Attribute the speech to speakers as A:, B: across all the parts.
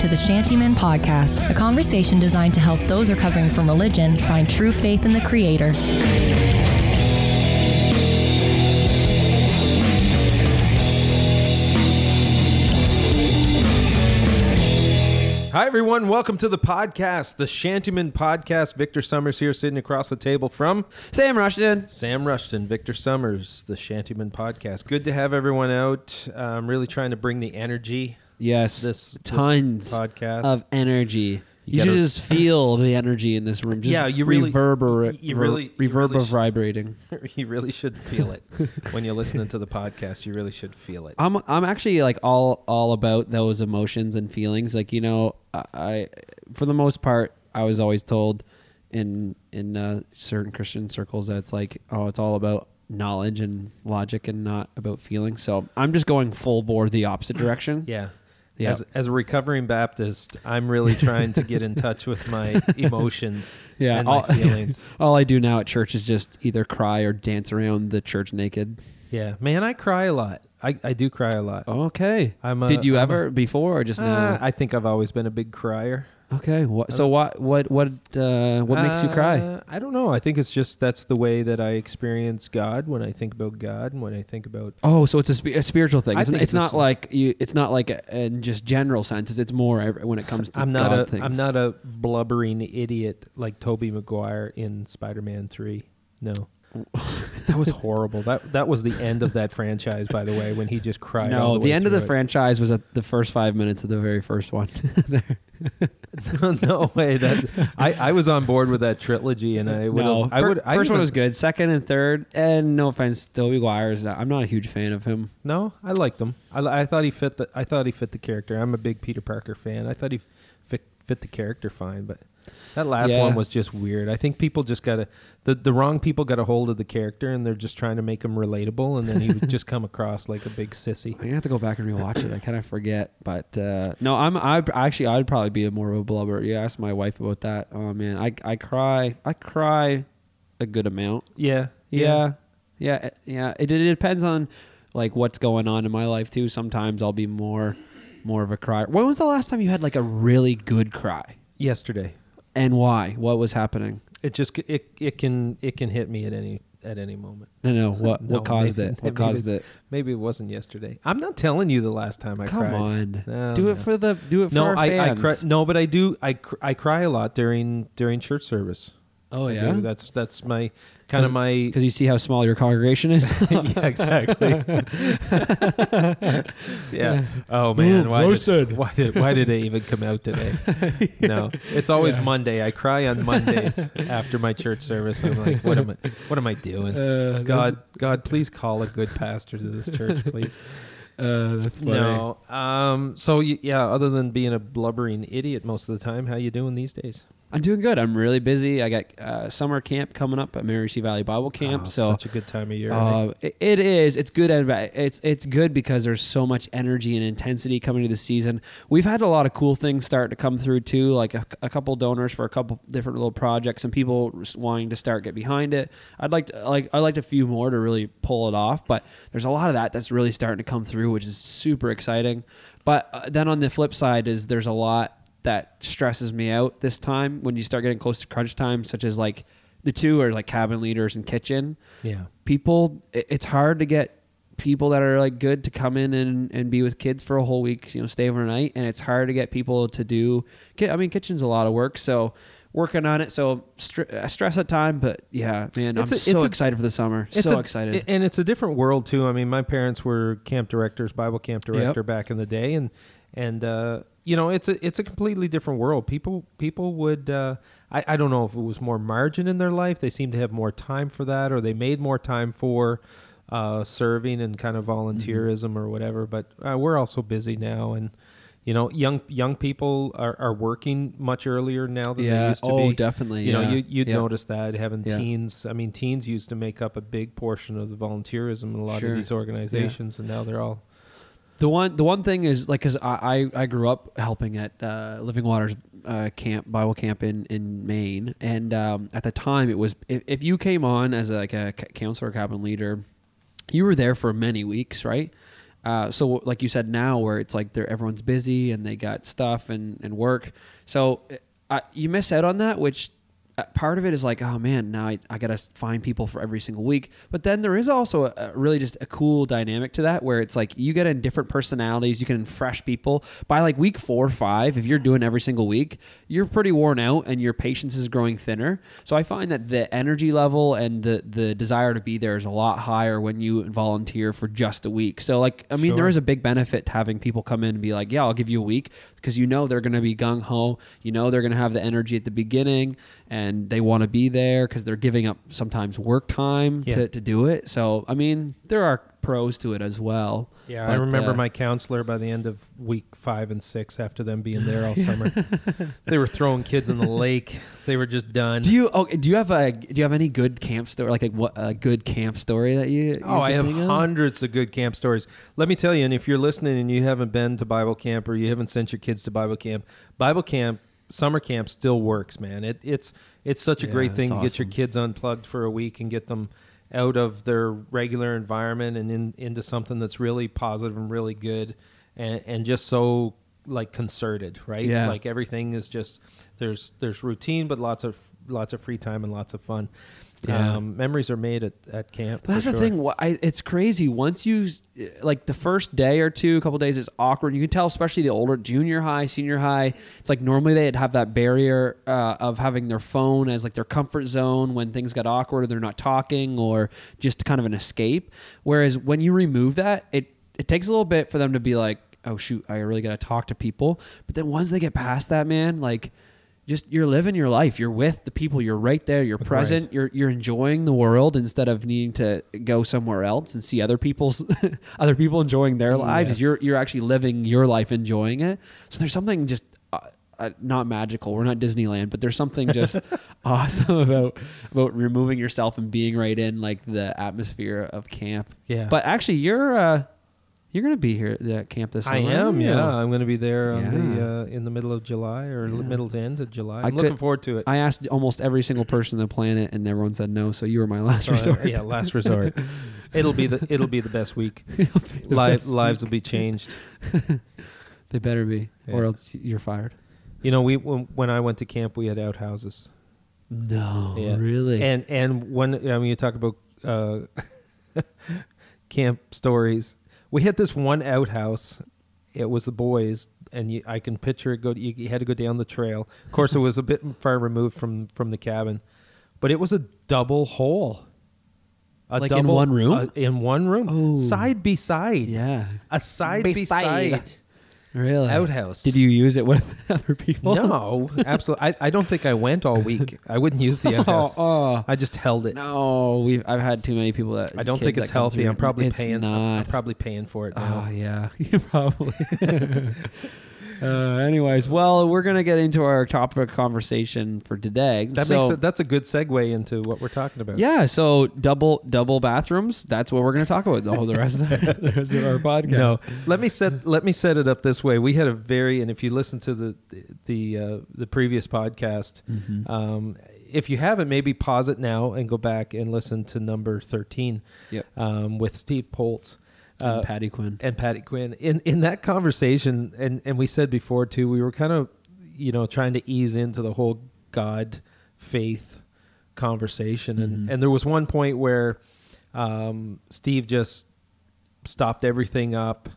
A: to the Shantyman Podcast, a conversation designed to help those recovering from religion find true faith in the Creator.
B: Hi, everyone. Welcome to the podcast, the Shantyman Podcast. Victor Summers here, sitting across the table from
C: Sam Rushton.
B: Sam Rushton, Victor Summers, the Shantyman Podcast. Good to have everyone out. I'm really trying to bring the energy.
C: Yes,
B: This- this
C: tons
B: podcast.
C: of energy.
B: You
C: You, should just feel the energy in this room. Just
B: Yeah, you really-
C: reverberate.
B: you really- you
C: reverb
B: really
C: vibrating.
B: you really should feel it when you're listening to the podcast. You really should feel it.
C: I'm I'm actually like all all about those emotions and feelings. Like you know, I, I for the most part, I was always told in in uh, certain Christian circles that it's like, oh, it's all about knowledge and logic and not about feelings. So I'm just going full bore the opposite direction.
B: Yeah.
C: Yeah.
B: As, as a recovering Baptist, I'm really trying to get in touch with my emotions
C: Yeah,
B: and my
C: all-
B: feelings.
C: All I do now at church is just either cry or dance around the church naked.
B: Yeah. Man, I cry a lot. I, I do cry a lot.
C: Okay.
B: I'm a-
C: Did you
B: I'm a-
C: ever before or just
B: Uh,
C: now?
B: I think I've always been a big crier.
C: Okay. What, so what what what uh, what makes you cry?
B: Uh, I don't know. I think it's just that's the way that I experience God when I think about God and when I think about.
C: Oh, so it's a, sp- a spiritual thing.
B: I
C: It's,
B: think
C: it's
B: it's
C: not
B: a-
C: like you. It's not like a, in just general senses. It's more ev- when it comes to
B: I'm not
C: God
B: a
C: things.
B: am not a blubbering idiot like Tobey Maguire in Spider-Man Three. No, that was horrible. That that was the end of that franchise. By the way, when he just cried. all
C: No,
B: the,
C: the, end of the
B: through
C: franchise was at the first five minutes of the very first one.
B: it. no way. That I, I was on board with that trilogy, and I would.
C: no,
B: I would. I
C: first one was good. Second and third, and no offense, Tobey Maguire's. I'm not a huge fan of him.
B: No, I liked him. I, I thought he fit the. I thought he fit the character. I'm a big Peter Parker fan. I thought he fit fit the character fine, but that last
C: Yeah.
B: one was just weird. I think people just got a, the the wrong people got a hold of the character, and they're just trying to make him relatable, and then he would just come across like a big sissy.
C: I'm have to go back and rewatch it. I kind of forget, but uh, no, I'm. I actually, I'd probably be more of a blubber. You asked my wife about that. Oh man, I I cry. I cry a good amount.
B: Yeah,
C: Yeah, yeah, eh, yeah. It, it depends on like what's going on in my life too. Sometimes I'll be more, more of a crier. When was the last time you had like a really good cry,
B: Yesterday,
C: and why? What was happening?
B: it just it it can it can hit me at any at any moment.
C: No, no. What
B: No,
C: what caused
B: maybe-
C: it? What caused it?
B: Maybe it wasn't yesterday. I'm not telling you the last time I
C: Come
B: cried.
C: on,
B: No,
C: do
B: no.
C: it for the do it for
B: No,
C: our
B: I, I
C: fans.
B: cry. No, but I do. I cr- I cry a lot during during church service.
C: Oh
B: I
C: yeah,
B: do. That's that's my kind of my
C: because you see how small your congregation is.
B: yeah, exactly. yeah. Oh man, why did, why did why did it even come out today? No, it's always Monday. I cry on Mondays after my church service. I'm like, what am I? What am I doing?
C: Uh,
B: God, God, please call a good pastor to this church, please.
C: Uh, that's funny.
B: No. Um. So y- yeah, other than being a blubbering idiot most of the time, how you doing these days?
C: I'm doing good. I'm really busy. I got uh, summer camp coming up at Mary C Valley Bible Camp.
B: Oh,
C: so
B: such a good time of year.
C: Uh, it, it is. It's good and. It's it's good because there's so much energy and intensity coming to the season. We've had a lot of cool things start to come through too, like a, a couple donors for a couple different little projects, and people wanting to start get behind it. I'd like to, like I liked a few more to really pull it off, but there's a lot of that that's really starting to come through, which is super exciting. But uh, then on the flip side is there's a lot that stresses me out this time when you start getting close to crunch time, such as like the two are like cabin leaders and kitchen
B: yeah.
C: people it- it's hard to get people that are like good to come in and, and be with kids for a whole week you know stay overnight and it's hard to get people to do i mean kitchen's a lot of work so working on it so str- uh, stress at time but yeah man
B: It's
C: i'm
B: a-
C: so
B: a-
C: excited for the summer
B: It's
C: so
B: a-
C: excited
B: and it's a different world too. I mean, my parents were camp directors, Bible camp director back in the day, and and uh, you know, it's a it's a completely different world. People people would uh, I I don't know if it was more margin in their life. They seem to have more time for that, or they made more time for uh, serving and kind of volunteerism or whatever. But uh, we're also busy now, and you know, young young people are, are working much earlier now than they used to
C: oh
B: be.
C: definitely
B: You know, you, you'd
C: Yep.
B: notice that having
C: Yeah.
B: teens. I mean, teens used to make up a big portion of the volunteerism in a lot
C: Sure.
B: of these organizations, and now they're all.
C: The one, the one thing is like, cause I, I, I grew up helping at uh, Living Waters uh, camp, Bible camp in in Maine, and um, at the time it was if, if you came on as a, like a counselor, cabin leader, you were there for many weeks, right? Uh, so like you said now where it's like they're everyone's busy and they got stuff and, and work. So you miss out on that, which Uh, part of it is like, oh man, now I, I got to find people for every single week. But then there is also a, a, really just a cool dynamic to that where it's like you get in different personalities, you can fresh people. By like week four or five, if you're doing every single week, you're pretty worn out and your patience is growing thinner. So I find that the energy level and the, the desire to be there is a lot higher when you volunteer for just a week. So, like, I mean, sure. there is a big benefit to having people come in and be like, yeah, I'll give you a week because you know they're going to be gung ho. You know they're going to have the energy at the beginning and they want to be there because they're giving up sometimes work time yeah. to, to do it. So, I mean, there are pros to it as well.
B: Yeah, but, I remember uh, my counselor by the end of week five and six, after them being there all summer, they were throwing kids in the lake. They were just done.
C: Do you oh, do you have a do you have any good camp story like a, what, a good camp story that you?
B: Oh, I have of? hundreds of good camp stories. Let me tell you, and if you're listening and you haven't been to Bible camp or you haven't sent your kids to Bible camp, Bible camp summer camp still works, man. It, it's it's such a yeah, great thing to awesome. get your kids unplugged for a week and get them out of their regular environment and in, into something that's really positive and really good and, and just so like concerted, right?
C: Yeah.
B: Like everything is just there's there's routine, but lots of lots of free time and lots of fun. Yeah. Um, memories are made at, at camp.
C: But that's
B: sure.
C: the thing. I, it's crazy. Once you, like the first day or two, a couple days, it's awkward. You can tell, especially the older junior high, senior high. It's like normally they'd have that barrier uh, of having their phone as like their comfort zone when things got awkward or they're not talking or just kind of an escape. Whereas when you remove that, it, it takes a little bit for them to be like, oh shoot, I really got to talk to people. But then once they get past that, man, like – just you're living your life. You're with the people. You're right there. You're present. Right. You're you're enjoying the world instead of needing to go somewhere else and see other people's other people enjoying their lives. Yes. You're you're actually living your life, enjoying it. So there's something just uh, uh, not magical. We're not Disneyland, but there's something just awesome about about removing yourself and being right in like the atmosphere of camp.
B: Yeah.
C: But actually, you're. Uh, you're going to be here at camp this summer.
B: I am, yeah. I'm going to be there yeah. the, uh, in the middle of July or yeah. middle to end of July. I'm I looking forward to it.
C: I asked almost every single person on the planet, and everyone said no. So you were my last so, resort.
B: Uh, yeah, last resort. it'll be the it'll be the best week. the Lives best lives week. will be changed.
C: they better be, or else you're fired.
B: You know, we when, when I went to camp, we had outhouses.
C: No, really.
B: And and when I mean, you talk about uh, camp stories we had this one outhouse. It was the boys, and you, I can picture it. Go, you, you had to go down the trail. Of course, it was a bit far removed from from the cabin, but it was a double hole.
C: A like double, in one room. Uh,
B: in one room,
C: oh.
B: side by side.
C: Yeah,
B: a side by side.
C: Really?
B: Outhouse.
C: Did you use it with other people?
B: No, absolutely. I, I don't think I went all week. I wouldn't use the outhouse. Oh, oh. I just held it.
C: No, we I've had too many people that.
B: I don't think it's healthy. I'm probably
C: it's
B: paying.
C: Not.
B: I'm probably paying for it. Now.
C: Oh yeah, you probably. Uh, anyways, well, we're gonna get into our topic of conversation for today.
B: That so, makes it, that's a good segue into what we're talking about.
C: Yeah, so double double bathrooms. That's what we're gonna talk about the whole the rest, of, the rest of our podcast. No,
B: let me set let me set it up this way. We had a very and if you listen to the the uh, the previous podcast, mm-hmm. um, if you haven't, maybe pause it now and go back and listen to number thirteen.
C: Yep.
B: Um, with Steve Poltz
C: and uh, Patty Quinn
B: and Patty Quinn in in that conversation, and and we said before too, we were kind of you know trying to ease into the whole God faith conversation, and mm-hmm. and there was one point where um, Steve just stopped everything up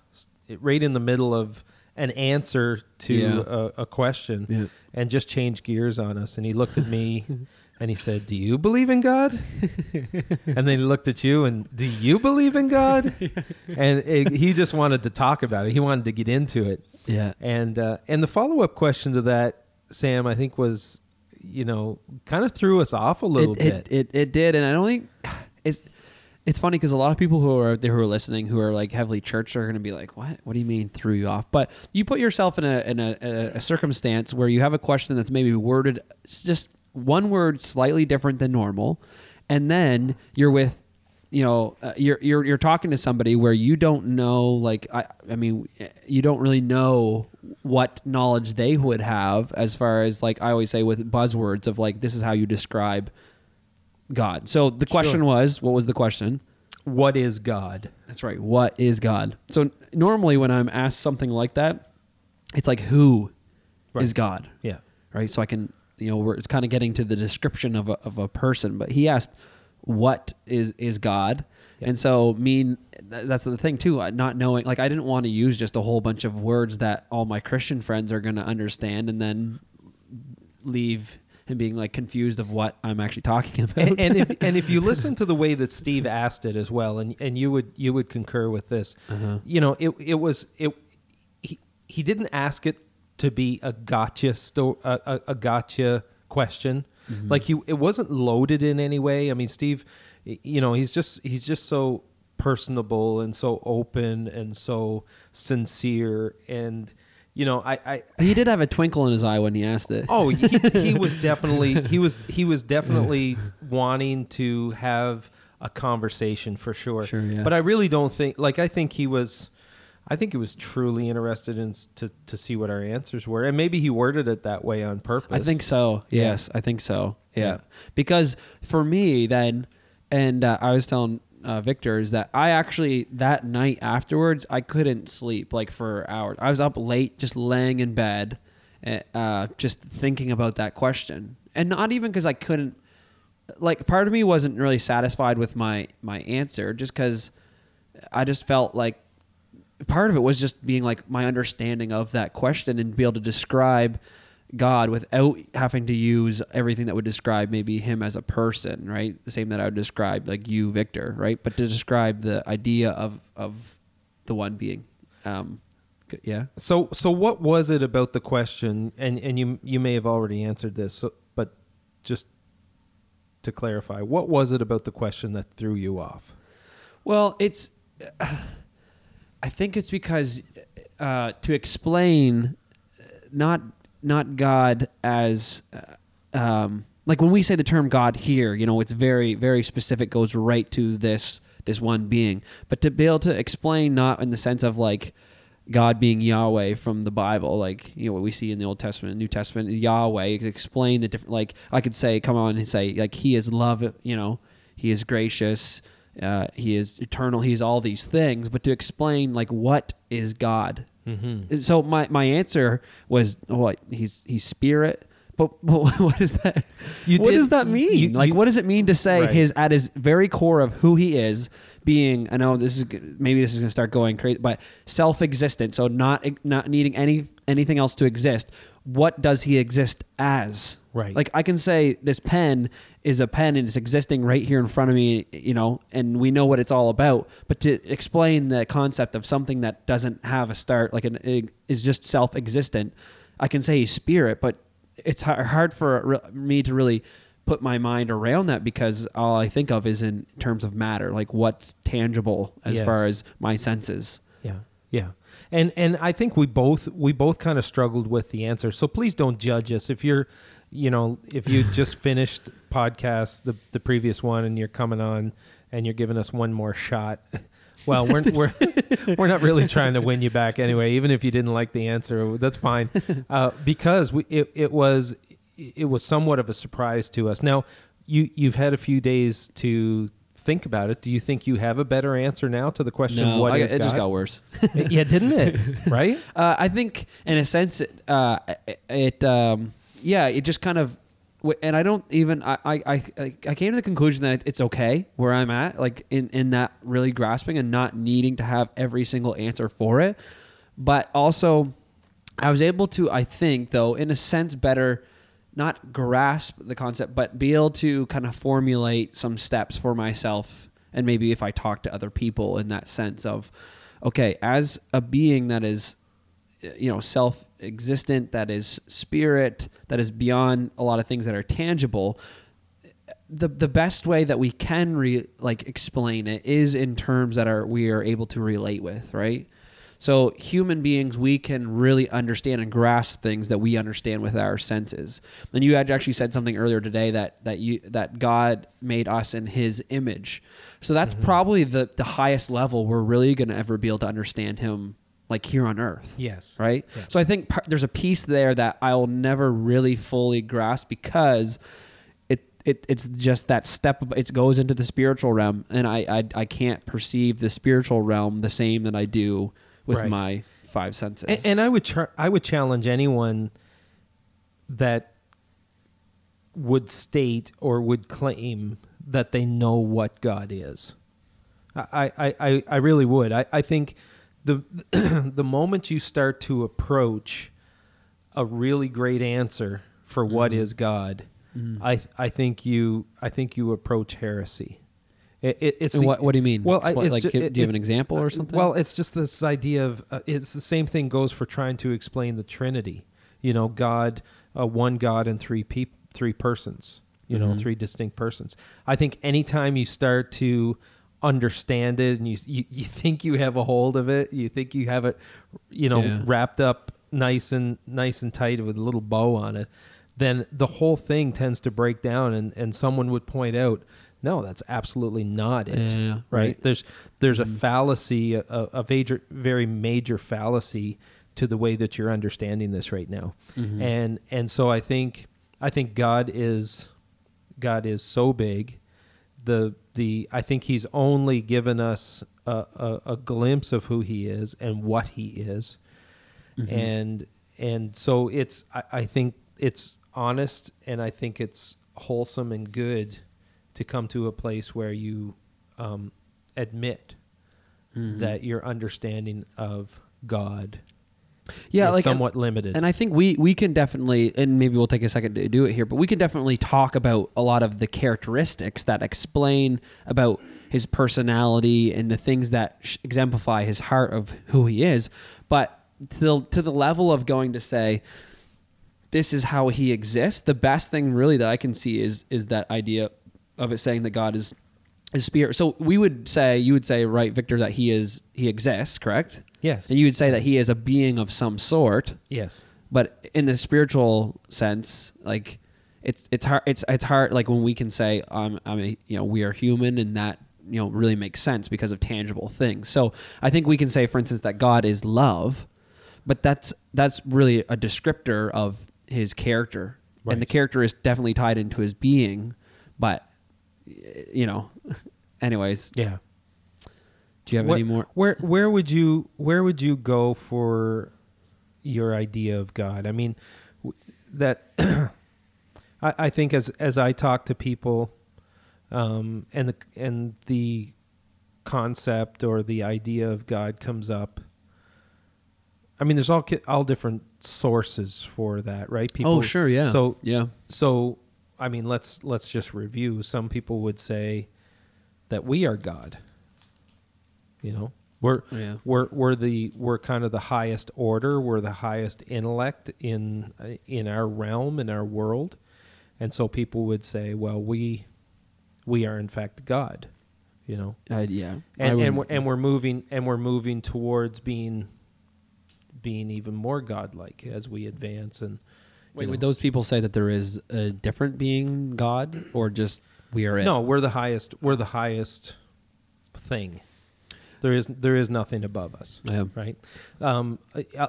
B: right in the middle of an answer to yeah. a, a, question
C: yeah.
B: and just changed gears on us. And he looked at me and he said, "Do you believe in God?" and then he looked at you and, "Do you believe in God?" and it, he just wanted to talk about it. He wanted to get into it.
C: Yeah.
B: And uh, and the follow up question to that, Sam, I think was, you know, kind of threw us off a little
C: it,
B: bit.
C: It, it it did, and I don't think it's. It's funny because a lot of people who are there who are listening who are like heavily church are going to be like, "What? What do you mean threw you off?" But you put yourself in a in a, a, a circumstance where you have a question that's maybe worded just one word slightly different than normal, and then you're with you know uh, you're you're you're talking to somebody where you don't know like I I mean you don't really know what knowledge they would have as far as like I always say with buzzwords of like this is how you describe God. So the question sure. was, what was the question?
B: what is God?
C: That's right. What is God? So normally when I'm asked something like that, it's like who
B: Right.
C: is God?
B: Yeah.
C: Right. So I can, you know, it's kind of getting to the description of a, of a person, but he asked, what is, is God?
B: Yeah.
C: And so mean, that's the thing too, not knowing, like I didn't want to use just a whole bunch of words that all my Christian friends are going to understand and then leave him being like confused of what I'm actually talking about.
B: and, and if and if you listen to the way that Steve asked it as well, and and you would you would concur with this,
C: Uh-huh.
B: you know, it it was it he he didn't ask it to be a gotcha sto- a, a, a gotcha question,
C: Mm-hmm.
B: like he it wasn't loaded in any way. I mean, Steve, you know, he's just he's just so personable and so open and so sincere and you know I, I
C: he did have a twinkle in his eye when he asked it.
B: Oh, he, he was definitely he was he was definitely wanting to have a conversation for sure.
C: Sure, yeah.
B: But I really don't think like I think he was I think he was truly interested in to to see what our answers were, and maybe he worded it that way on purpose.
C: I think so.
B: Yeah.
C: Yes, I think so. Yeah.
B: Yeah.
C: Because for me then, and uh, I was telling uh, Victor is that I actually that night afterwards I couldn't sleep like for hours. I was up late, just laying in bed, uh, just thinking about that question, and not even because I couldn't. Like part of me wasn't really satisfied with my my answer, just because I just felt like part of it was just being like my understanding of that question and be able to describe God without having to use everything that would describe maybe him as a person, right? The same that I would describe like you, Victor, right? But to describe the idea of of the one being. Um, yeah.
B: So so what was it about the question? And and you you may have already answered this, so, but just to clarify, what was it about the question that threw you off?
C: Well, it's. I think it's because uh, to explain, not not God as uh, um, like when we say the term God here, you know, it's very very specific, goes right to this this one being. But to be able to explain, not in the sense of like God being Yahweh from the Bible, like you know what we see in the Old Testament, New Testament, Yahweh. Explain the different. Like I could say, come on and say, like He is love. You know, He is gracious. Uh, he is eternal. He is all these things. But to explain, like, what is God?
B: Mm-hmm.
C: So my my answer was, what He's He's spirit. But, but what is that?
B: You
C: what
B: did-
C: does that mean?
B: you-
C: like,
B: you-
C: what does it mean to say
B: Right.
C: his at his very core of who he is, being? I know this is maybe this is gonna start going crazy, but self-existent. So not not needing any anything else to exist. What does he exist as?
B: Right.
C: Like I can say this pen is a pen and it's existing right here in front of me, you know, and we know what it's all about. But to explain the concept of something that doesn't have a start, like an is just self-existent, I can say he's spirit, but it's hard for me to really put my mind around that because all I think of is in terms of matter, like what's tangible as
B: Yes.
C: far as my senses.
B: Yeah, yeah, and and I think we both we both kind of struggled with the answer. So please don't judge us if you're, you know, if you just finished podcast the the previous one and you're coming on and you're giving us one more shot. Well, we're we're we're not really trying to win you back anyway. Even if you didn't like the answer, that's fine, uh, because we it, it was it was somewhat of a surprise to us. Now you you've had a few days to think about it. Do you think you have a better answer now to the question?
C: No,
B: what
C: I-
B: is
C: it just got worse.
B: yeah, didn't it? Right?
C: Uh, I think, in a sense, it, uh, it um, yeah, it just kind of, and I don't even, I, I, I, I came to the conclusion that it's okay where I'm at, like in, in that really grasping and not needing to have every single answer for it, but also, I was able to, I think, though, in a sense, better not grasp the concept, but be able to kind of formulate some steps for myself. And maybe if I talk to other people in that sense of, okay, as a being that is, you know, self existent, that is spirit, that is beyond a lot of things that are tangible, the the best way that we can re, like explain it is in terms that are we are able to relate with, right? So human beings, we can really understand and grasp things that we understand with our senses. And you had actually said something earlier today that that you that God made us in His image. So that's mm-hmm. probably the the highest level we're really going to ever be able to understand Him, like here on Earth
B: Yes.
C: right?
B: Yeah.
C: So I think par- there's a piece there that I'll never really fully grasp because it it, it's just that step. It goes into the spiritual realm, and I, I I can't perceive the spiritual realm the same that I do with
B: Right.
C: my five senses.
B: And, and I would I would challenge anyone that would state or would claim that they know what God is. I, I, I, I really would. I, I think the the moment you start to approach a really great answer for what mm-hmm. is God, mm-hmm. I I think you I think you approach heresy. It, it, it's the-
C: what what do you mean?
B: Well, I,
C: What,
B: it's
C: like,
B: ju-
C: do you have an example or
B: uh,
C: something?
B: Well, it's just this idea of uh, it's the same thing goes for trying to explain the Trinity. You know, God, uh, one God and three peop- three persons. You know,
C: Mhm.
B: three distinct persons. I think anytime you start to understand it and you, you you think you have a hold of it, you think you have it, you know,
C: Yeah.
B: wrapped up nice and nice and tight with a little bow on it, then the whole thing tends to break down, and and someone would point out. No, that's absolutely not it
C: Yeah,
B: right?
C: right.
B: There's there's a
C: Mhm.
B: fallacy, a, a major, very major fallacy to the way that you're understanding this right now,
C: Mhm.
B: and and so I think I think God is God is so big, the the I think He's only given us a, a, a glimpse of who He is and what He is,
C: Mhm.
B: and and so it's I, I think it's honest and I think it's wholesome and good to come to a place where you um, admit
C: Mhm.
B: that your understanding of God
C: yeah,
B: is
C: like
B: somewhat limited.
C: And I think we we can definitely, and maybe we'll take a second to do it here, but we can definitely talk about a lot of the characteristics that explain about his personality and the things that sh- exemplify his heart of who he is. But to the, to the level of going to say, this is how he exists. The best thing really that I can see is is that idea of it saying that God is is spirit. So we would say, you would say, right, Victor, that he is he exists, correct?
B: yes,
C: And you would say that he is a being of some sort
B: yes,
C: but in the spiritual sense like it's it's hard it's it's hard like when we can say um I mean you know we are human and that you know really makes sense because of tangible things so I think we can say for instance that God is love but that's that's really a descriptor of his character
B: Right.
C: and the character is definitely tied into his being but you know anyways
B: yeah.
C: do you have
B: What-
C: any more
B: Where where would you where would you go for your idea of God? I mean, that I, I think as as I talk to people, um, and the and the concept or the idea of God comes up. I mean, there's all all different sources for that, right?
C: oh sure yeah
B: So
C: yeah
B: So I mean, let's let's just review. Some people would say that we are God. You know, we're
C: yeah
B: we're we're the we're kind of the highest order. We're the highest intellect in uh, in our realm in our world, and so people would say, well, we we are in fact God. You know,
C: I, yeah
B: and and we're, and we're moving and we're moving towards being being even more godlike as we advance and
C: Wait,
B: you
C: would those people say that there is a different being God, or just we are it?
B: No, we're the highest. We're the highest thing. There is there is nothing above us,
C: Yeah.
B: right? Um,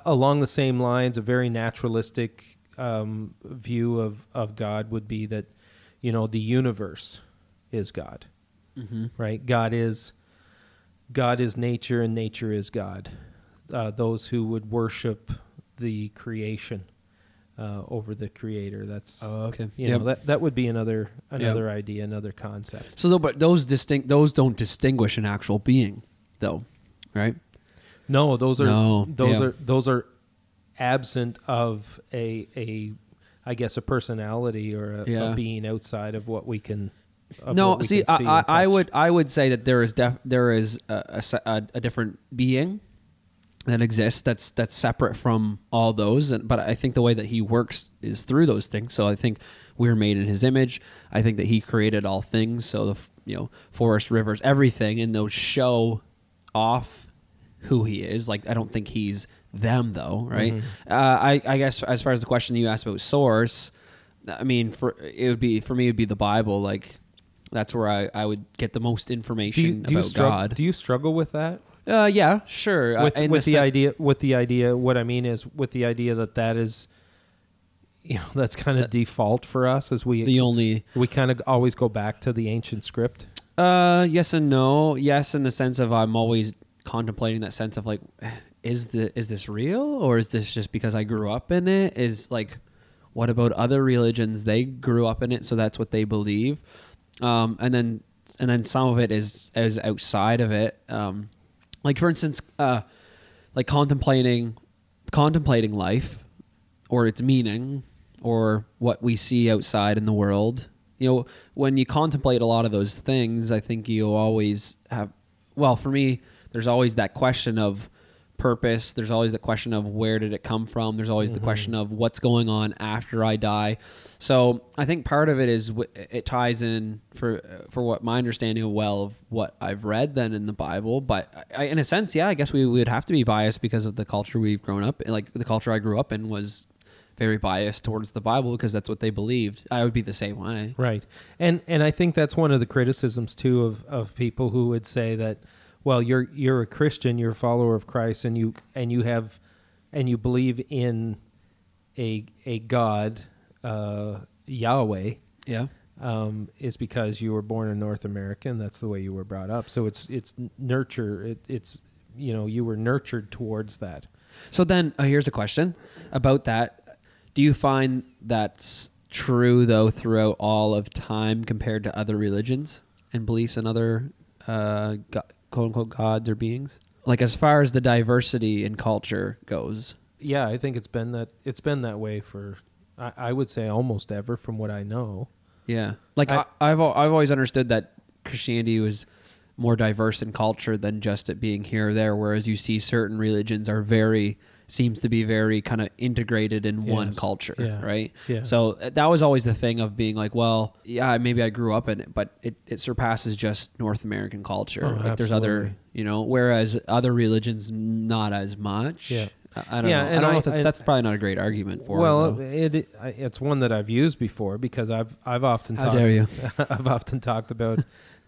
B: along the same lines, a very naturalistic um, view of of God would be that, you know, the universe is God,
C: Mm-hmm.
B: right? God is God is nature, and nature is God. Uh, those who would worship the creation uh, over the Creator, that's
C: Oh, okay.
B: you
C: Yep.
B: know that that would be another another idea, another concept.
C: so, though, but those distinct, those don't distinguish an actual being, though, right?
B: No, those are
C: No,
B: those
C: yeah.
B: are those are absent of a a I guess a personality or a,
C: Yeah.
B: a being outside of what we can.
C: no,
B: we
C: see,
B: can see
C: I, I, would, I would say that there is def, there is a a, a different being that exists that's that's separate from all those, and but I think the way that he works is through those things. So I think we're made in his image. I think that he created all things. So the you know forest, rivers, everything, and those show off who he is. Like I don't think he's them though, right?
B: Mhm.
C: Uh, I I guess as far as the question you asked about source, I mean for it would be for me it would be the Bible. Like that's where I, I would get the most
B: Do
C: information
B: you, do you
C: about
B: struggle?
C: God.
B: Do you struggle with that?
C: Uh, yeah, sure. Uh,
B: With
C: in
B: with the
C: sen-
B: idea with the idea what I mean is with the idea that that is you know that's kind of default for us as we
C: the only
B: we kind of always go back to the ancient script.
C: Uh, yes and no. Yes, in the sense of I'm always contemplating that sense of like, is the is this real or is this just because I grew up in it? Is like, what about other religions? They grew up in it, so that's what they believe. Um, and then and then some of it is is outside of it. Um, like for instance, uh, like contemplating contemplating life or its meaning or what we see outside in the world. You know, when you contemplate a lot of those things, I think you always have, well, for me, there's always that question of purpose. There's always the question of where did it come from. There's always mm-hmm. the question of what's going on after I die. So I think part of it is it ties in for for what my understanding of well of what I've read then in the Bible. But I, in a sense, yeah, I guess we would have to be biased because of the culture we've grown up. In. Like the culture I grew up in was very biased towards the Bible because that's what they believed. I would be the same way.
B: Right. And and I think that's one of the criticisms too of, of people who would say that, well, you're you're a Christian, you're a follower of Christ and you and you have and you believe in a a God, uh, Yahweh.
C: Yeah.
B: Um, is because you were born in North America and that's the way you were brought up. So it's it's nurture. It, it's you know you were nurtured towards that.
C: So then uh, here's a question about that. Do you find that's true though throughout all of time compared to other religions and beliefs and other uh, quote unquote gods or beings? Like as far as the diversity in culture goes.
B: Yeah, I think it's been that it's been that way for I, I would say almost ever from what I know.
C: Yeah, like I, have I've always understood that Christianity was more diverse in culture than just it being here or there. Whereas you see certain religions are very seems to be very kind of integrated in yes. one culture,
B: yeah.
C: right?
B: Yeah.
C: So uh, that was always the thing of being like, well, yeah, maybe I grew up in it, but it, it surpasses just North American culture.
B: Oh,
C: like
B: absolutely.
C: there's other, you know, whereas other religions not as much.
B: Yeah.
C: I don't
B: yeah,
C: know. I don't know if that's, I, that's, probably not a great argument for.
B: Well, it, it, it's one that I've used before because I've I've often
C: how talk, dare you?
B: I've often talked about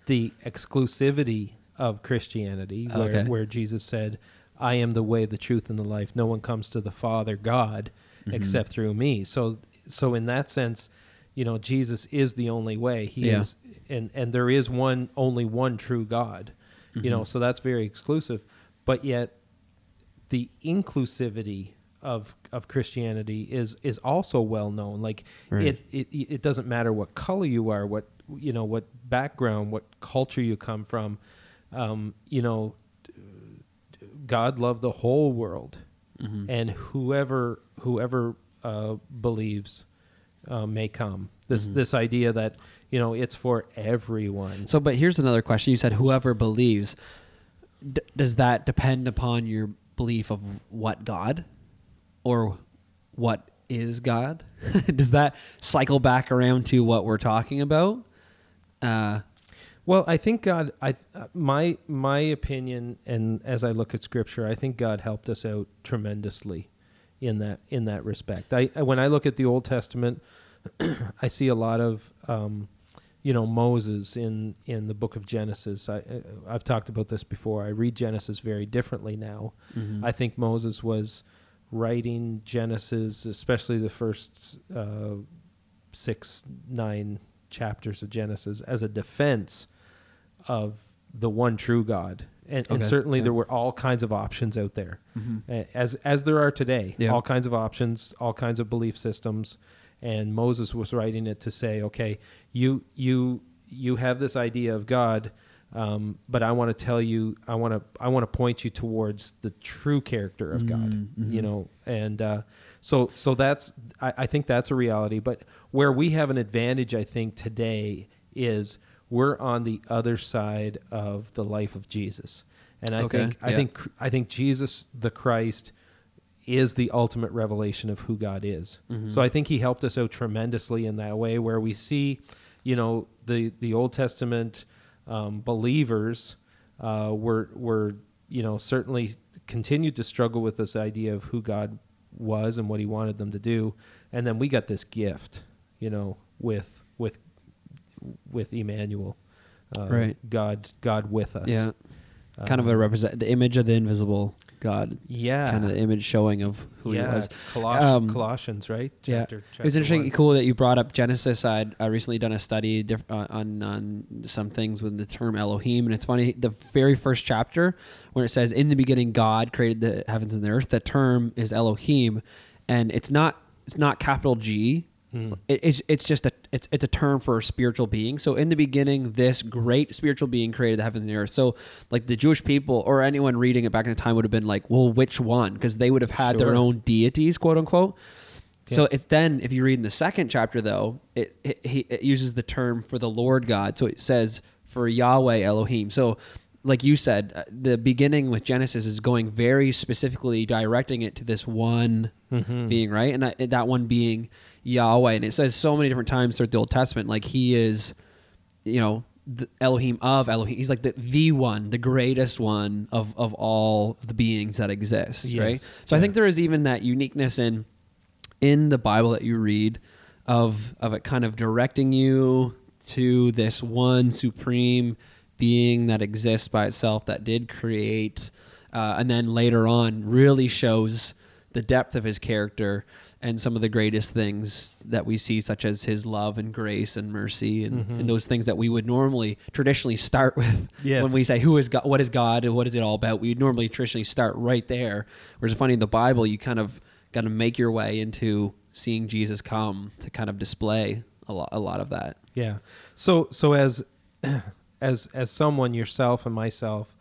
B: the exclusivity of Christianity, where,
C: okay.
B: where Jesus said, I am the way, the truth, and the life. No one comes to the Father God mm-hmm. except through me. So, so in that sense, you know, Jesus is the only way. He
C: yeah.
B: is, and and there is one, only one true God. Mm-hmm. You know, mm-hmm. so that's very exclusive. But yet, the inclusivity of of Christianity is is also well known. Like
C: right.
B: it, it it doesn't matter what color you are, what you know, what background, what culture you come from. Um, you know, God loved the whole world,
C: mm-hmm.
B: and whoever whoever uh, believes uh, may come. This mm-hmm. this idea that you know it's for everyone.
C: So, but here's another question. You said whoever believes. D- does that depend upon your belief of what God, or what is God? does that cycle back around to what we're talking about? Uh,
B: well, I think God. I my my opinion, and as I look at Scripture, I think God helped us out tremendously in that in that respect. I when I look at the Old Testament, I see a lot of um, you know Moses in in the book of Genesis. I I've talked about this before. I read Genesis very differently now.
C: Mm-hmm.
B: I think Moses was writing Genesis, especially the first uh, six nine chapters of Genesis, as a defense of the one true God. And, okay. and certainly
C: yeah.
B: there were all kinds of options out there,
C: mm-hmm.
B: as as there are today.
C: Yeah.
B: All kinds of options, all kinds of belief systems, and Moses was writing it to say, okay, you you you have this idea of God, um, but I want to tell you, I want to I want to point you towards the true character of God.
C: Mm-hmm.
B: You know, and uh, so so that's I, I think that's a reality. But where we have an advantage, I think today is we're on the other side of the life of Jesus. And I
C: okay,
B: think I
C: yeah.
B: think I think Jesus the Christ is the ultimate revelation of who God is.
C: Mm-hmm.
B: So I think he helped us out tremendously in that way where we see, you know, the the Old Testament um, believers uh, were were you know certainly continued to struggle with this idea of who God was and what he wanted them to do and then we got this gift you know with with with Emmanuel, uh,
C: right?
B: God, God with us.
C: Yeah, kind of a represent the image of the invisible God.
B: Yeah.
C: Kind of the image showing of who
B: yeah.
C: he was.
B: Coloss-
C: Um,
B: Colossians, right?
C: Yeah.
B: Chapter,
C: it was interesting,
B: one.
C: cool that you brought up Genesis. I'd uh, recently done a study diff- uh, on on some things with the term Elohim, and it's funny. The very first chapter, when it says, "In the beginning, God created the heavens and the earth," the term is Elohim, and it's not it's not capital G.
B: Hmm.
C: It, it's it's just a it's it's a term for a spiritual being. So in the beginning, this great spiritual being created the heavens and the earth. So like the Jewish people or anyone reading it back in the time would have been like, well, which one? Because they would have had their own deities, quote unquote. So it's then if you read in the second chapter though, it, it he it uses the term for the Lord God. So it says for Yahweh Elohim. So like you said, uh, the beginning with Genesis is going very specifically directing it to this one
B: Mhm.
C: being, right? And that, that one being Yahweh. And it says so many different times throughout the Old Testament, like he is, you know, the Elohim of Elohim. He's like the, the one, the greatest one of, of all the beings that exist,
B: Yes.
C: right? So I think there is even that uniqueness in in the Bible that you read of of it kind of directing you to this one supreme being that exists by itself that did create uh, and then later on really shows the depth of his character and some of the greatest things that we see such as his love and grace and mercy and,
B: Mhm.
C: and those things that we would normally traditionally start with
B: Yes.
C: when we say who is God, what is God and what is it all about we would normally traditionally start right there whereas funny in the Bible you kind of got to make your way into seeing Jesus come to kind of display a lot, a lot of that.
B: Yeah. So so as as as someone yourself and myself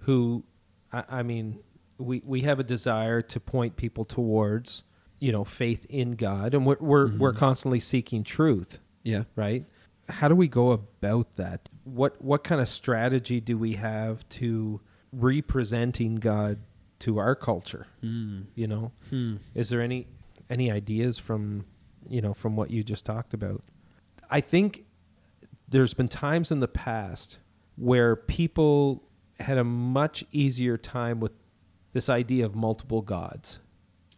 B: who I, I mean we we have a desire to point people towards you know faith in God and we're we're, we're constantly seeking truth
C: Yeah.
B: right how do we go about that what what kind of strategy do we have to representing God to our culture
C: Mm.
B: you know
C: Hmm.
B: is there any any ideas from you know from what you just talked about? I think there's been times in the past where people had a much easier time with this idea of multiple gods.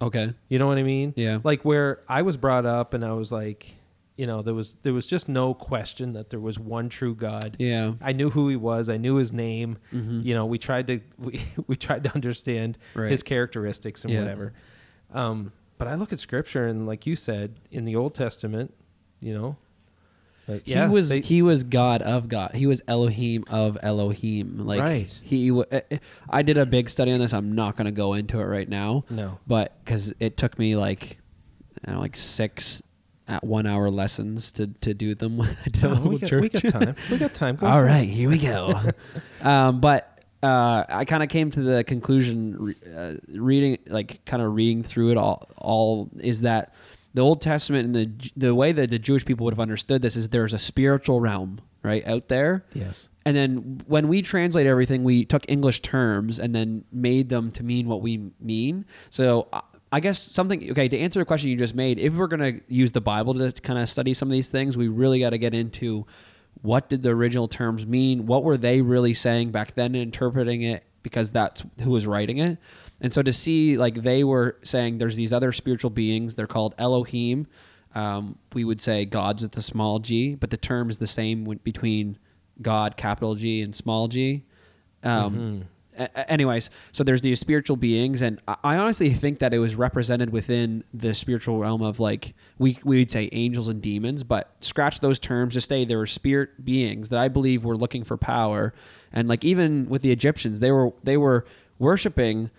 C: Okay.
B: You know what I mean?
C: Yeah.
B: Like where I was brought up and I was like, you know, there was there was just no question that there was one true God.
C: Yeah.
B: I knew who he was. I knew his name.
C: Mhm.
B: You know, we tried to we, we tried to understand
C: Right.
B: his characteristics and
C: Yeah.
B: whatever. Um, but I look at scripture and, like you said, in the Old Testament, you know, like, yeah,
C: he was
B: they-
C: he was God of God. He was Elohim of Elohim. Like
B: Right.
C: he. w- eh, eh, I did a big study on this. I'm not going to go into it right now.
B: no,
C: but because it took me like I don't know, like six at one hour lessons to to do them. when I did a
B: No,
C: local
B: we, got,
C: church.
B: we got time. We got time. Go
C: All right, here we go. um, but uh, I kind of came to the conclusion, re- uh, reading like kind of reading through it all, all is that the Old Testament and the the way that the Jewish people would have understood this is there's a spiritual realm right out there.
B: Yes.
C: And then when we translate everything, we took English terms and then made them to mean what we mean. So I- I guess something, okay, to answer the question you just made, if we're going to use the Bible to kind of study some of these things, we really got to get into what did the original terms mean? What were they really saying back then and interpreting it because that's who was writing it? And so to see like they were saying there's these other spiritual beings, they're called Elohim. Um, we would say gods with a small g, but the term is the same w- between God, capital G, and small g. Um, a- a- anyways, so there's these spiritual beings, and I, I honestly think that it was represented within the spiritual realm of like we we would say angels and demons, but scratch those terms. Just say there were spirit beings that I believe were looking for power, and like even with the Egyptians, they were they were worshiping.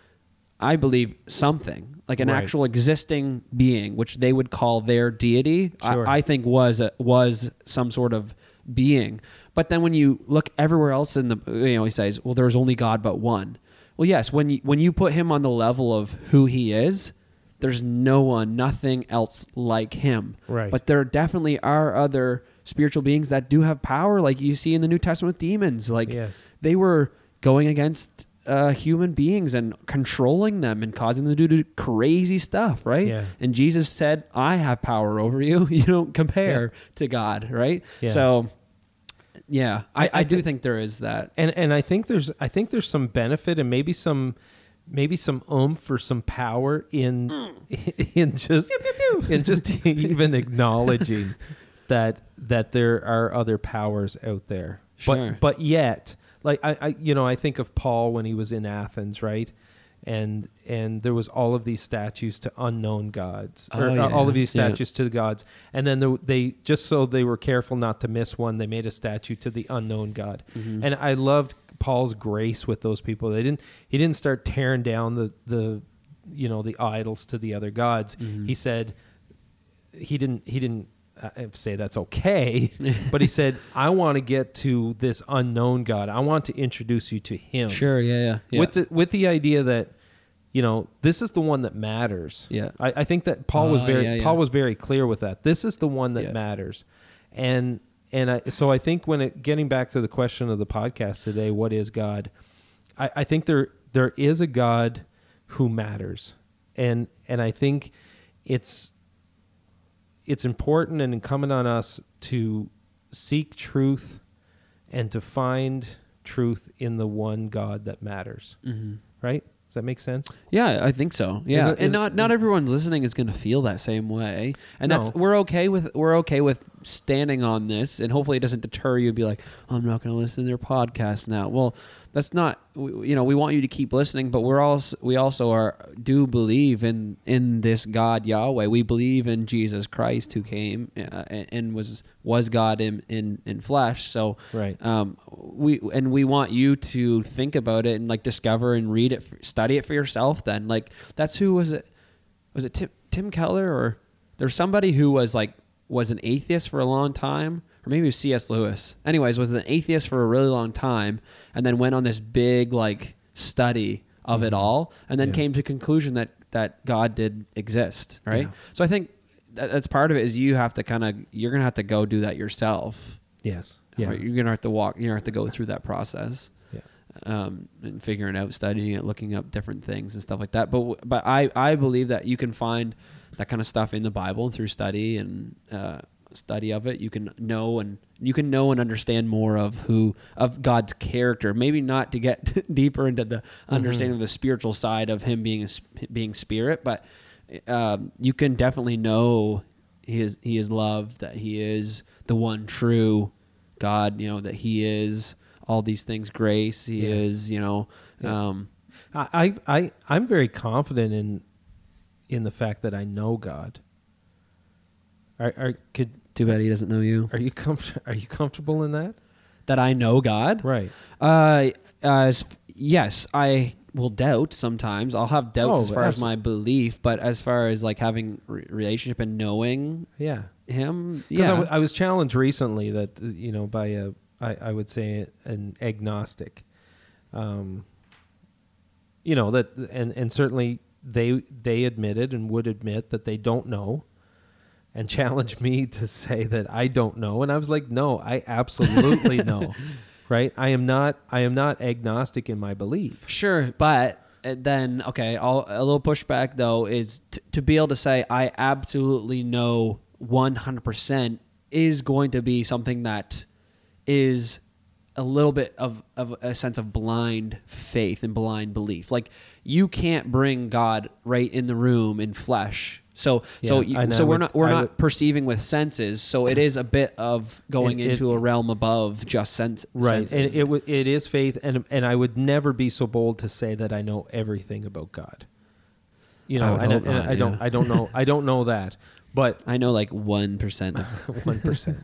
C: I believe something like an
B: Right.
C: actual existing being, which they would call their deity.
B: Sure.
C: I, I think was a, was some sort of being. But then when you look everywhere else in the, you know, he says, "Well, there's only God but one." Well, yes, when you when you put him on the level of who he is, there's no one, nothing else like him.
B: Right.
C: But there definitely are other spiritual beings that do have power, like you see in the New Testament with demons. Like
B: Yes.
C: they were going against uh, human beings and controlling them and causing them to do crazy stuff, right?
B: Yeah.
C: And Jesus said, "I have power over you. You don't compare to God, right?"
B: Yeah.
C: So, yeah, I,
B: I-
C: I, do
B: thi-
C: think there is that.
B: and and I think there's I think there's some benefit and maybe some maybe some oomph or some power in in just in just even acknowledging that that there are other powers out there.
C: Sure.
B: But but yet, like I, I you know I think of Paul when he was in Athens, right? and and there was all of these statues to unknown gods,
C: Oh,
B: or uh,
C: yeah,
B: all of these
C: yeah.
B: statues to the gods, and then the, they just so they were careful not to miss one, they made a statue to the unknown God,
C: Mhm.
B: and I loved Paul's grace with those people. They didn't he didn't start tearing down the the you know the idols to the other gods.
C: Mhm.
B: He said he didn't he didn't say that's okay, but he said I want to get to this unknown God. I want to introduce you to Him.
C: Sure. Yeah. Yeah. yeah.
B: With the with the idea that you know this is the one that matters.
C: Yeah.
B: I, I think that Paul was
C: Ah,
B: very
C: yeah, yeah.
B: Paul was very clear with that. This is the one that matters, and and I, so I think when it getting back to the question of the podcast today, what is God? I, I think there there is a God who matters, and and I think it's it's important and incumbent on us to seek truth and to find truth in the one God that matters.
C: Mhm.
B: Right? Does that make sense?
C: Yeah, I think so. Yeah,
B: it-
C: and
B: is-
C: not not
B: is-
C: everyone's listening is going to feel that same way, and
B: No.
C: that's we're okay with we're okay with standing on this, and hopefully it doesn't deter you and be like, I'm not going to listen to their podcast now. Well, that's not you know we want you to keep listening, but we're also we also are do believe in in this God Yahweh. We believe in Jesus Christ who came uh, and, and was was God in in in flesh. So
B: Right.
C: um, we and we want you to think about it and like discover and read it, study it for yourself. Then, like that's who was it? Was it Tim, Tim Keller or there's somebody who was like was an atheist for a long time, or maybe it was C.S. Lewis. Anyways, was an atheist for a really long time, and then went on this big like study of it
B: Mhm.
C: all, and then
B: Yeah.
C: came to conclusion that that God did exist. Right.
B: Yeah.
C: So I think that, that's part of it. Is you have to kind of you're gonna have to go do that yourself.
B: Yes. Yeah.
C: You're gonna have to walk. You're gonna have to go through that process.
B: Yeah.
C: Um, and figuring out, studying it, looking up different things and stuff like that. But but I I believe that you can find that kind of stuff in the Bible and through study and uh, study of it. You can know and you can know and understand more of who of God's character. Maybe not to get deeper into the understanding of the spiritual side of Him being being spirit, but um, you can definitely know he is he is love that he is the one true God. You know that he is all these things. Grace. He
B: Yes.
C: is. You know.
B: Yeah.
C: Um,
B: I I I'm very confident in in the fact that I know God. Are, are could
C: too bad he doesn't know you.
B: are you comfort are you comfortable in that?
C: That I know God.
B: Right.
C: Uh, as yes, I will doubt sometimes. I'll have doubts
B: Oh,
C: as far as
B: abso-
C: my belief, but as far as like having re- relationship and knowing
B: Yeah.
C: him,
B: Because
C: yeah,
B: I, w- I was challenged recently that uh, you know by a I, I would say an agnostic, um, you know that and and certainly they they admitted and would admit that they don't know, and challenged me to say that I don't know, and I was like, no, I absolutely know, right? I am not I am not agnostic in my belief.
C: Sure, but uh, then okay, I'll, a little pushback though is t- to be able to say I absolutely know 100% is going to be something that is a little bit of, of a sense of blind faith and blind belief. Like you can't bring God right in the room in flesh. So so you, so we're not we're
B: I
C: not
B: would-
C: perceiving with senses. So it is a bit of going
B: It- it-
C: into a realm above just sense,
B: Right,
C: senses.
B: it it is faith, and and I would never be so bold to say that I know everything about God. You know,
C: would
B: and, I, and
C: not,
B: I don't,
C: yeah.
B: I don't know, I don't know that, but
C: I know like one percent.
B: one percent.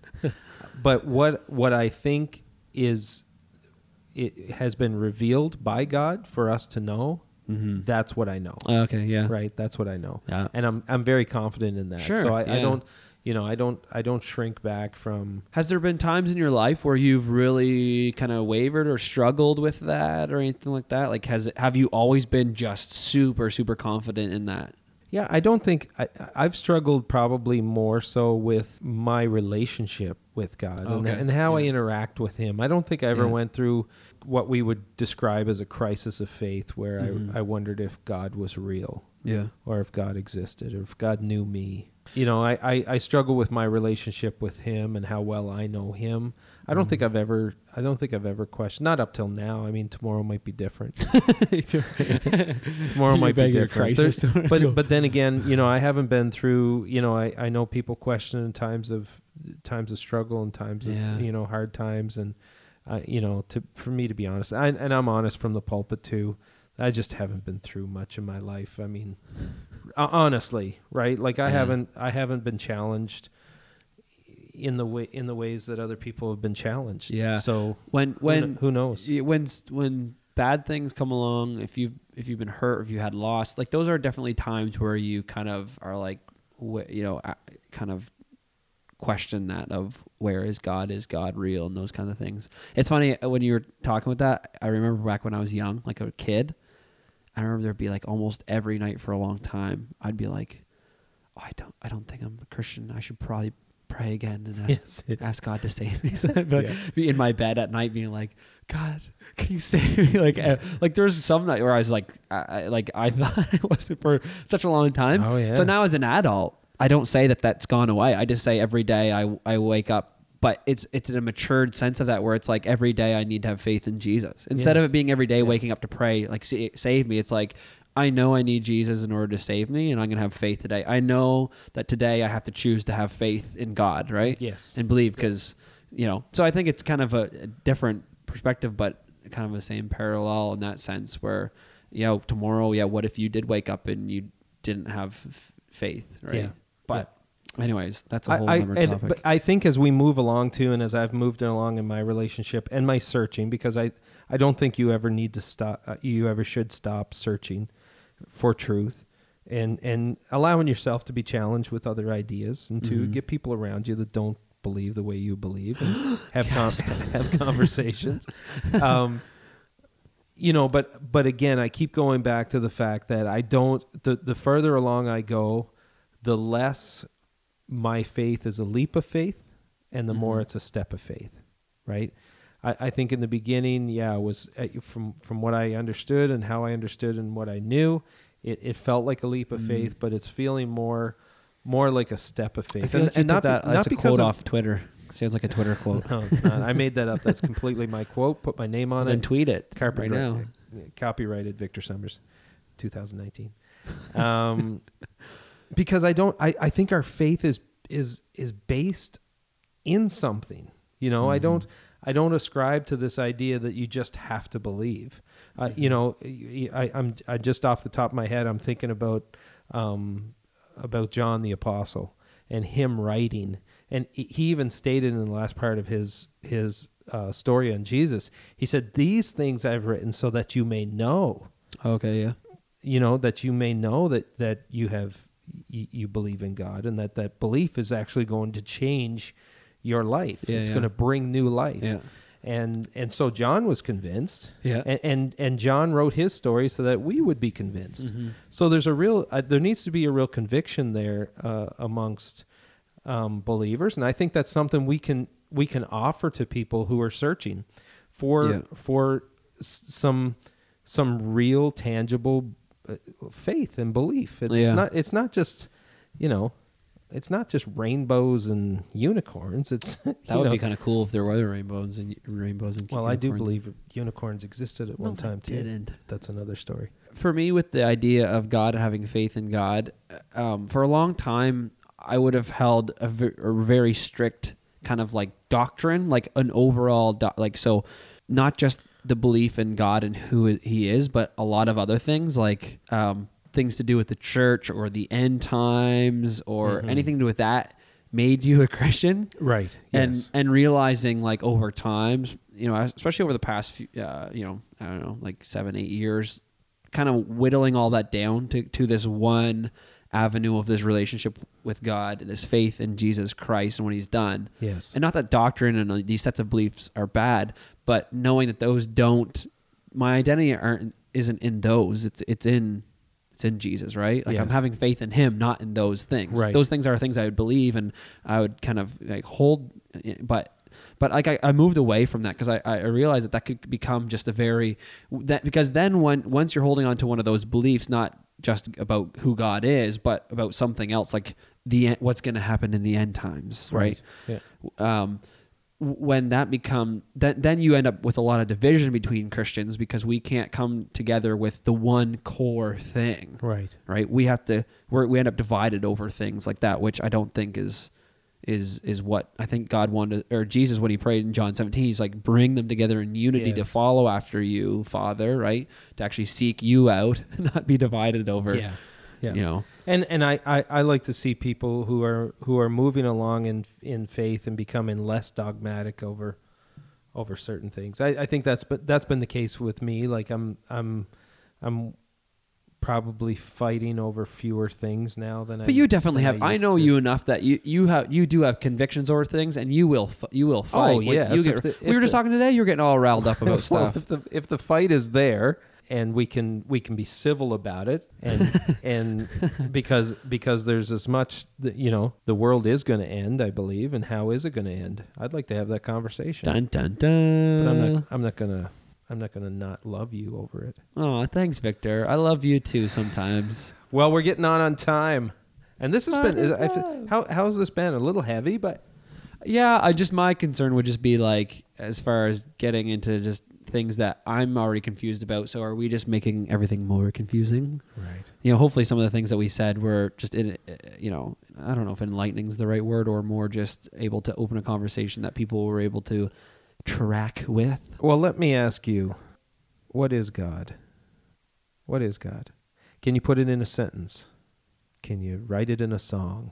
B: but what what I think is it has been revealed by God for us to know.
C: mm-hmm.
B: That's what I know.
C: Okay, yeah.
B: Right, that's what I know,
C: Yeah.
B: and I'm I'm very confident in that.
C: Sure,
B: So I, I don't, you know, I don't I don't shrink back from
C: Has there been times in your life where you've really kind of wavered or struggled with that or anything like that? Like, has it, have you always been just super super confident in that?
B: Yeah, I don't think I, I've struggled probably more so with my relationship with God and,
C: Okay,
B: and how I interact with Him. I don't think I ever
C: Yeah.
B: went through what we would describe as a crisis of faith, where
C: Mhm.
B: I, I wondered if God was real
C: Yeah.
B: or if God existed or if God knew me. You know, I, I, I struggle with my relationship with Him and how well I know Him. I don't think I've ever I don't think I've ever questioned. Not up till now. I mean, tomorrow might be different. tomorrow might be different.
C: crisis
B: There- but but then again, you know, I haven't been through. You know, I, I know people question in times of times of struggle and times
C: Yeah.
B: of you know hard times and uh, you know to for me to be honest, I, and I'm honest from the pulpit too. I just haven't been through much in my life. I mean, honestly, right? Like I yeah. haven't I haven't been challenged in the way in the ways that other people have been challenged.
C: Yeah.
B: So
C: when when
B: who knows
C: when when bad things come along, if you if you've been hurt, if you had lost, like those are definitely times where you kind of are like, you know, kind of question that of where is God? Is God real? And those kinds of things. It's funny uh, when you were talking with that. I remember back when I was young, like a kid. I remember there'd be like almost every night for a long time. I'd be like, oh, I don't, I don't think I'm a Christian. I should probably pray again and ask, yes. ask God to save me. but yeah. be in my bed at night, being like, God, can you save me? Like, uh, like there's some night where I was like, I, like I thought it wasn't for such a long time.
B: Oh yeah.
C: So now as an adult, I don't say that that's gone away. I just say every day I I wake up but it's it's in a matured sense of that where it's like every day I need to have faith in Jesus instead yes. of it being every day yeah. waking up to pray like save me. It's like I know I need Jesus in order to save me, and I'm going to have faith today. I know that today I have to choose to have faith in God, right?
B: Yes,
C: and believe because you know. So I think it's kind of a, a different perspective, but kind of the same parallel in that sense where you know tomorrow, yeah, what if you did wake up and you didn't have f- faith, right?
B: Yeah.
C: But anyways, that's a whole
B: I,
C: other topic.
B: But I think as we move along too, and as I've moved along in my relationship and my searching, because I, I don't think you ever need to stop. Uh, you ever should stop searching for truth, and and allowing yourself to be challenged with other ideas, and to mm-hmm. get people around you that don't believe the way you believe, and have con- have conversations. Um, you know, but but again, I keep going back to the fact that I don't. The the further along I go, the less my faith is a leap of faith and the mm-hmm. more it's a step of faith, right? I, I think in the beginning, yeah, it was uh, from from what I understood and how I understood and what I knew, it, it felt like a leap of mm-hmm. faith, but it's feeling more more like a step of faith.
C: And, like and not that be, not a quote of, off Twitter. Sounds like a Twitter quote.
B: no, it's not. I made that up. That's completely my quote. Put my name on
C: and
B: it.
C: And tweet it
B: Copyright,
C: right now.
B: Copyrighted Victor Summers, 2019. Um, because I don't. I, I think our faith is is is based in something. You know, mm-hmm. I don't I don't ascribe to this idea that you just have to believe. Uh, you mm-hmm. know, I, I'm I just off the top of my head, I'm thinking about um, about John the Apostle and him writing, and he even stated in the last part of his his uh, story on Jesus, he said, "These things I've written so that you may know."
C: Okay, yeah.
B: You know that you may know that that you have you, you believe in God and that that belief is actually going to change your life. Yeah, it's yeah. going to bring new life.
C: Yeah.
B: And and so John was convinced.
C: Yeah.
B: And and, and John wrote his story so that we would be convinced. Mm-hmm. So there's a real uh, there needs to be a real conviction there uh, amongst um, believers, and I think that's something we can we can offer to people who are searching for yeah. for some some real tangible uh, faith and belief. It's yeah. not. It's not just, you know, it's not just rainbows and unicorns. It's
C: that would know. be kind of cool if there were rainbows and rainbows and.
B: Well,
C: unicorns.
B: I do believe unicorns existed at no, one time too.
C: Didn't.
B: That's another story.
C: For me, with the idea of God and having faith in God, um, for a long time, I would have held a, a very strict kind of like doctrine, like an overall do- like so, not just the belief in God and who He is, but a lot of other things like um, things to do with the church or the end times or mm-hmm. anything to do with that made you a Christian,
B: right?
C: And yes. and realizing like over times, you know, especially over the past few, uh, you know, I don't know, like seven, eight years, kind of whittling all that down to to this one avenue of this relationship with God, this faith in Jesus Christ and what He's done.
B: Yes.
C: And not that doctrine and uh, these sets of beliefs are bad, but knowing that those don't, my identity aren't isn't in those. It's it's in it's in Jesus, right? Like yes. I'm having faith in Him, not in those things.
B: Right.
C: Those things are things I would believe and I would kind of like hold, but but like I, I moved away from that because I, I realized that that could become just a very that because then when once you're holding on to one of those beliefs, not just about who God is, but about something else, like the what's going to happen in the end times, right?
B: right. Yeah. Um,
C: when that become then then you end up with a lot of division between Christians because we can't come together with the one core thing.
B: Right.
C: Right. We have to we we end up divided over things like that, which I don't think is is is what I think God wanted or Jesus when he prayed in John 17 he's like bring them together in unity to follow after you father right to actually seek you out not be divided over
B: yeah. Yeah.
C: you know
B: And and I, I, I like to see people who are who are moving along in in faith and becoming less dogmatic over over certain things. I, I think that's but that's been the case with me. Like I'm I'm I'm probably fighting over fewer things now than I.
C: but you definitely have I
B: used
C: know
B: to.
C: you enough that you you have you do have convictions over things and you will f- you will oh, fight
B: Oh,
C: When
B: yes,
C: you get-
B: the-
C: we were
B: if
C: just talking today You're getting all riled up about
B: well,
C: stuff
B: if the if the fight is there and we can we can be civil about it and and because because there's as much that, you know the world is going to end I believe and how is it going to end? I'd like to have that conversation.
C: Dun dun dun
B: but I'm not I'm not going to I'm not going to not love you over it.
C: Oh thanks Victor. I love you too sometimes.
B: Well we're getting on on time. And this has been I how how's this been? A little heavy but
C: Yeah, I just my concern would just be like as far as getting into just things that I'm already confused about. So are we just making everything more confusing?
B: right
C: You know, hopefully some of the things that we said were just in, uh, you know, I don't know if enlightening is the right word or more just able to open a conversation that people were able to track with.
B: Well, let me ask you, what is God? What is God? Can you put it in a sentence? Can you write it in a song?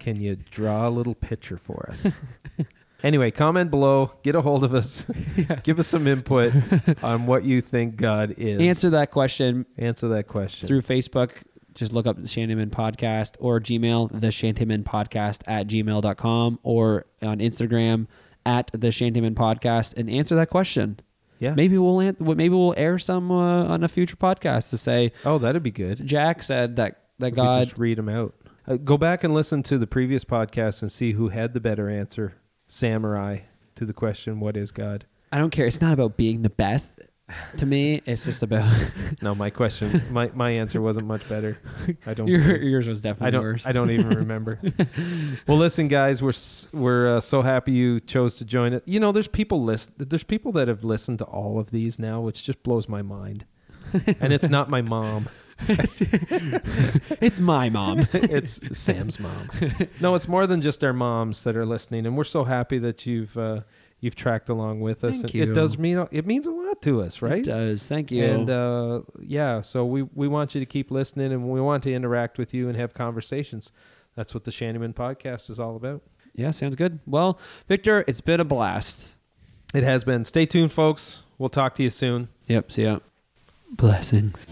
B: Can you draw a little picture for us? anyway, comment below, get a hold of us, give us some input on what you think God is.
C: Answer that question
B: Answer that question.
C: through Facebook. Just look up the Shantyman Podcast or Gmail, the Shantyman Podcast at gmail.com or on Instagram at the Shantyman Podcast and answer that question.
B: yeah.
C: Maybe we'll maybe we'll air some uh, on a future podcast to say
B: Oh, that'd be good.
C: Jack said that that God
B: just read them out. Uh, go back and listen to the previous podcast and see who had the better answer, Sam or I, to the question, "What is God?"
C: I don't care. It's not about being the best. To me, it's just about
B: No, my question, my, my answer wasn't much better. I don't.
C: Your, yours was
B: I
C: definitely
B: don't.
C: worse.
B: I don't even remember. well, listen, guys, we're we're uh, so happy you chose to join it. You know, there's people list. There's people that have listened to all of these now, which just blows my mind. and it's not my mom.
C: It's my mom.
B: it's Sam's mom. No, it's more than just our moms that are listening, and we're so happy that you've uh, you've tracked along with us.
C: Thank
B: And It does mean it means a lot to us, right?
C: It does. Thank you.
B: And uh, yeah, so we we want you to keep listening, and we want to interact with you and have conversations. That's what the Shantyman podcast is all about.
C: yeah, sounds good. Well, Victor, it's been a blast.
B: It has been. Stay tuned, folks. We'll talk to you soon.
C: Yep. See ya. Blessings.